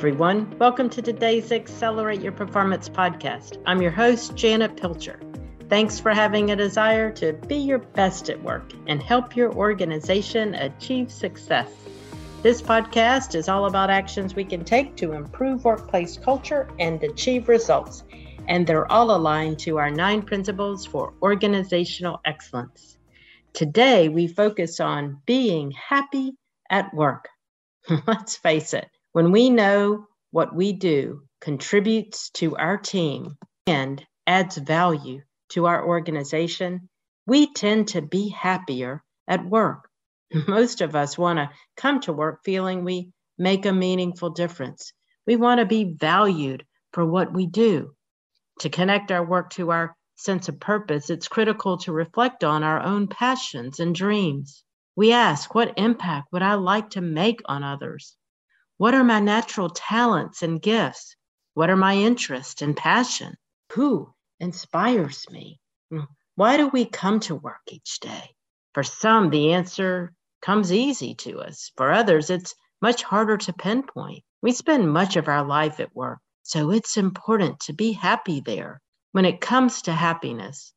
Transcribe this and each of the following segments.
everyone. Welcome to today's Accelerate Your Performance podcast. I'm your host, Janet Pilcher. Thanks for having a desire to be your best at work and help your organization achieve success. This podcast is all about actions we can take to improve workplace culture and achieve results, and they're all aligned to our nine principles for organizational excellence. Today, we focus on being happy at work. Let's face it, when we know what we do contributes to our team and adds value to our organization, we tend to be happier at work. Most of us want to come to work feeling we make a meaningful difference. We want to be valued for what we do. To connect our work to our sense of purpose, it's critical to reflect on our own passions and dreams. We ask, what impact would I like to make on others? What are my natural talents and gifts? What are my interests and passion? Who inspires me? Hmm. Why do we come to work each day? For some, the answer comes easy to us. For others, it's much harder to pinpoint. We spend much of our life at work, so it's important to be happy there. When it comes to happiness,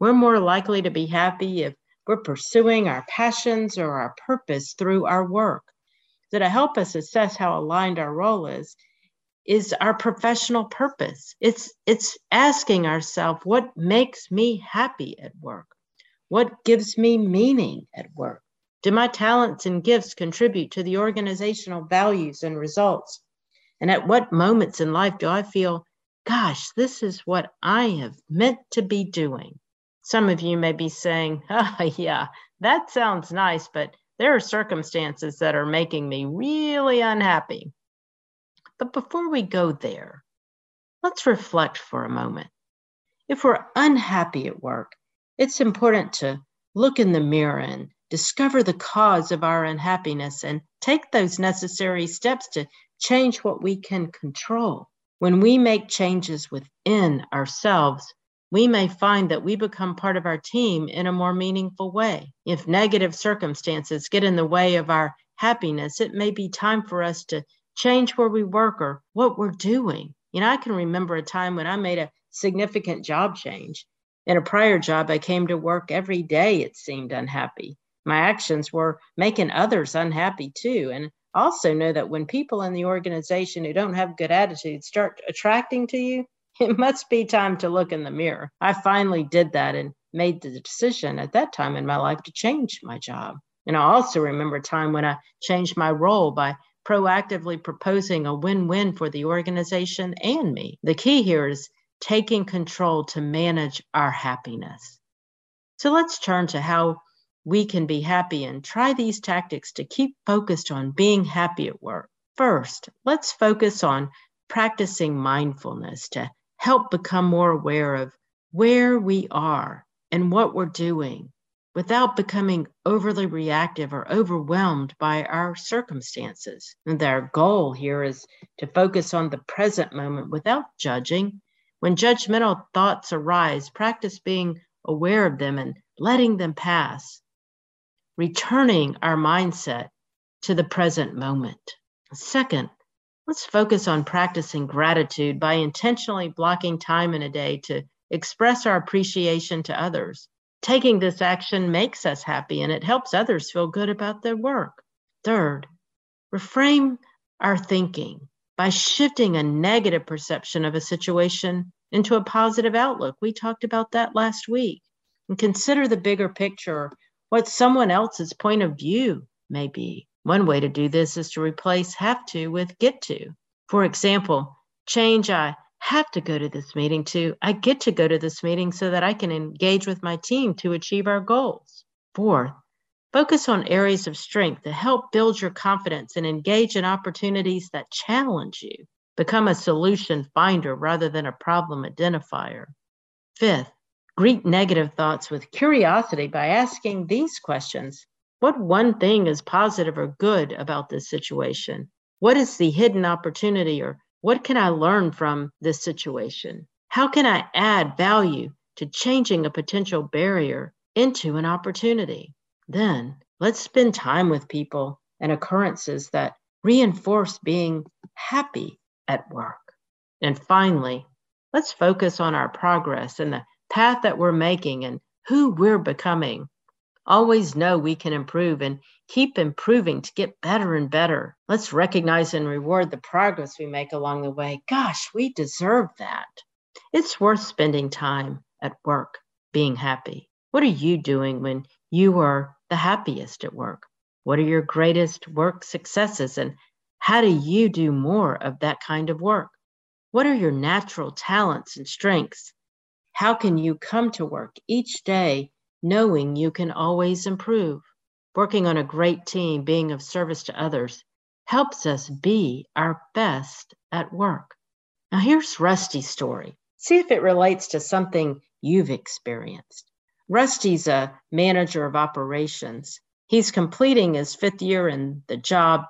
we're more likely to be happy if we're pursuing our passions or our purpose through our work. To help us assess how aligned our role is, is our professional purpose. It's it's asking ourselves what makes me happy at work? What gives me meaning at work? Do my talents and gifts contribute to the organizational values and results? And at what moments in life do I feel, gosh, this is what I have meant to be doing? Some of you may be saying, oh, yeah, that sounds nice, but there are circumstances that are making me really unhappy. But before we go there, let's reflect for a moment. If we're unhappy at work, it's important to look in the mirror and discover the cause of our unhappiness and take those necessary steps to change what we can control. When we make changes within ourselves, we may find that we become part of our team in a more meaningful way. If negative circumstances get in the way of our happiness, it may be time for us to change where we work or what we're doing. You know, I can remember a time when I made a significant job change. In a prior job, I came to work every day, it seemed unhappy. My actions were making others unhappy too. And also know that when people in the organization who don't have good attitudes start attracting to you, it must be time to look in the mirror. I finally did that and made the decision at that time in my life to change my job. And I also remember a time when I changed my role by proactively proposing a win win for the organization and me. The key here is taking control to manage our happiness. So let's turn to how we can be happy and try these tactics to keep focused on being happy at work. First, let's focus on practicing mindfulness to help become more aware of where we are and what we're doing without becoming overly reactive or overwhelmed by our circumstances. And our goal here is to focus on the present moment without judging. When judgmental thoughts arise, practice being aware of them and letting them pass, returning our mindset to the present moment. Second, let's focus on practicing gratitude by intentionally blocking time in a day to express our appreciation to others taking this action makes us happy and it helps others feel good about their work. Third, reframe our thinking by shifting a negative perception of a situation into a positive outlook. We talked about that last week. And consider the bigger picture, what someone else's point of view may be. One way to do this is to replace have to with get to. For example, change I have to go to this meeting to I get to go to this meeting so that I can engage with my team to achieve our goals. Fourth, focus on areas of strength to help build your confidence and engage in opportunities that challenge you. Become a solution finder rather than a problem identifier. Fifth, greet negative thoughts with curiosity by asking these questions What one thing is positive or good about this situation? What is the hidden opportunity or what can I learn from this situation? How can I add value to changing a potential barrier into an opportunity? Then let's spend time with people and occurrences that reinforce being happy at work. And finally, let's focus on our progress and the path that we're making and who we're becoming. Always know we can improve and keep improving to get better and better. Let's recognize and reward the progress we make along the way. Gosh, we deserve that. It's worth spending time at work being happy. What are you doing when you are the happiest at work? What are your greatest work successes? And how do you do more of that kind of work? What are your natural talents and strengths? How can you come to work each day knowing you can always improve? Working on a great team, being of service to others, helps us be our best at work. Now, here's Rusty's story. See if it relates to something you've experienced. Rusty's a manager of operations. He's completing his fifth year in the job.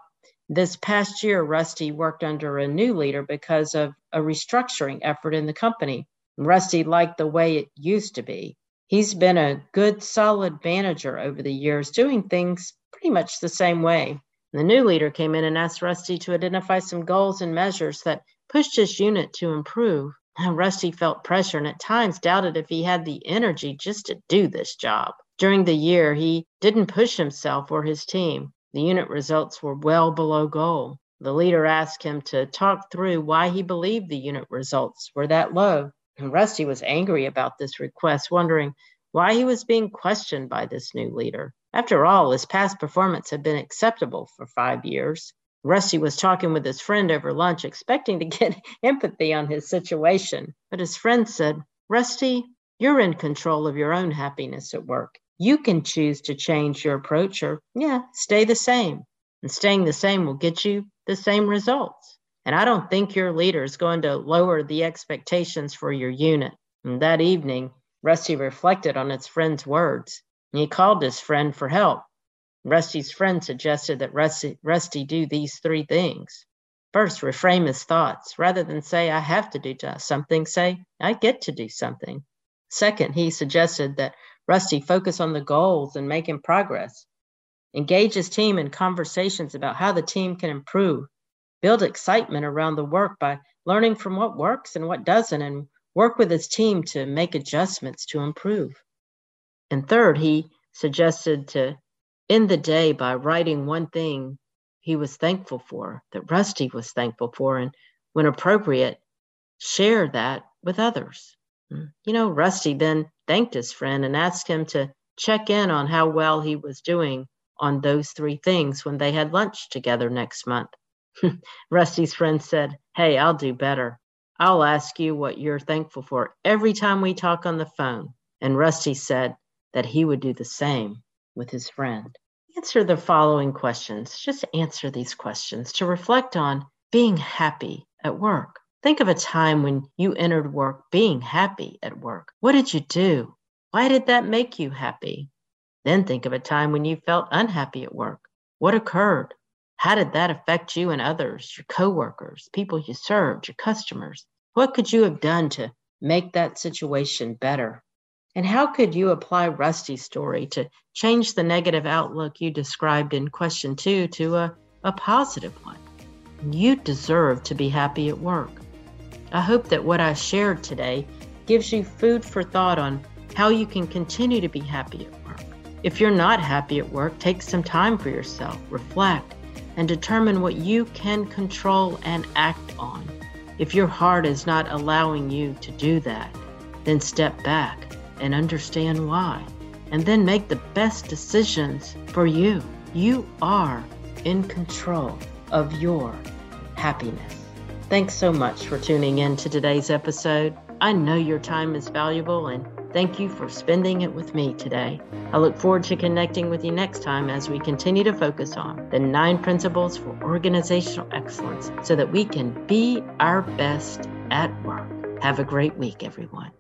This past year, Rusty worked under a new leader because of a restructuring effort in the company. Rusty liked the way it used to be. He's been a good, solid manager over the years, doing things pretty much the same way. The new leader came in and asked Rusty to identify some goals and measures that pushed his unit to improve. Rusty felt pressure and at times doubted if he had the energy just to do this job. During the year, he didn't push himself or his team. The unit results were well below goal. The leader asked him to talk through why he believed the unit results were that low. And Rusty was angry about this request, wondering why he was being questioned by this new leader. After all, his past performance had been acceptable for five years. Rusty was talking with his friend over lunch, expecting to get empathy on his situation. But his friend said, Rusty, you're in control of your own happiness at work. You can choose to change your approach or, yeah, stay the same. And staying the same will get you the same results. And I don't think your leader is going to lower the expectations for your unit. And that evening, Rusty reflected on his friend's words. And he called his friend for help. Rusty's friend suggested that Rusty, Rusty do these three things. First, reframe his thoughts. Rather than say, I have to do something, say, I get to do something. Second, he suggested that Rusty focus on the goals and making progress. Engage his team in conversations about how the team can improve. Build excitement around the work by learning from what works and what doesn't, and work with his team to make adjustments to improve. And third, he suggested to end the day by writing one thing he was thankful for, that Rusty was thankful for, and when appropriate, share that with others. Hmm. You know, Rusty then thanked his friend and asked him to check in on how well he was doing on those three things when they had lunch together next month. Rusty's friend said, Hey, I'll do better. I'll ask you what you're thankful for every time we talk on the phone. And Rusty said that he would do the same with his friend. Answer the following questions. Just answer these questions to reflect on being happy at work. Think of a time when you entered work being happy at work. What did you do? Why did that make you happy? Then think of a time when you felt unhappy at work. What occurred? How did that affect you and others, your coworkers, people you served, your customers? What could you have done to make that situation better? And how could you apply Rusty's story to change the negative outlook you described in question two to a, a positive one? You deserve to be happy at work. I hope that what I shared today gives you food for thought on how you can continue to be happy at work. If you're not happy at work, take some time for yourself, reflect, and determine what you can control and act on. If your heart is not allowing you to do that, then step back and understand why, and then make the best decisions for you. You are in control of your happiness. Thanks so much for tuning in to today's episode. I know your time is valuable and thank you for spending it with me today. I look forward to connecting with you next time as we continue to focus on the nine principles for organizational excellence so that we can be our best at work. Have a great week, everyone.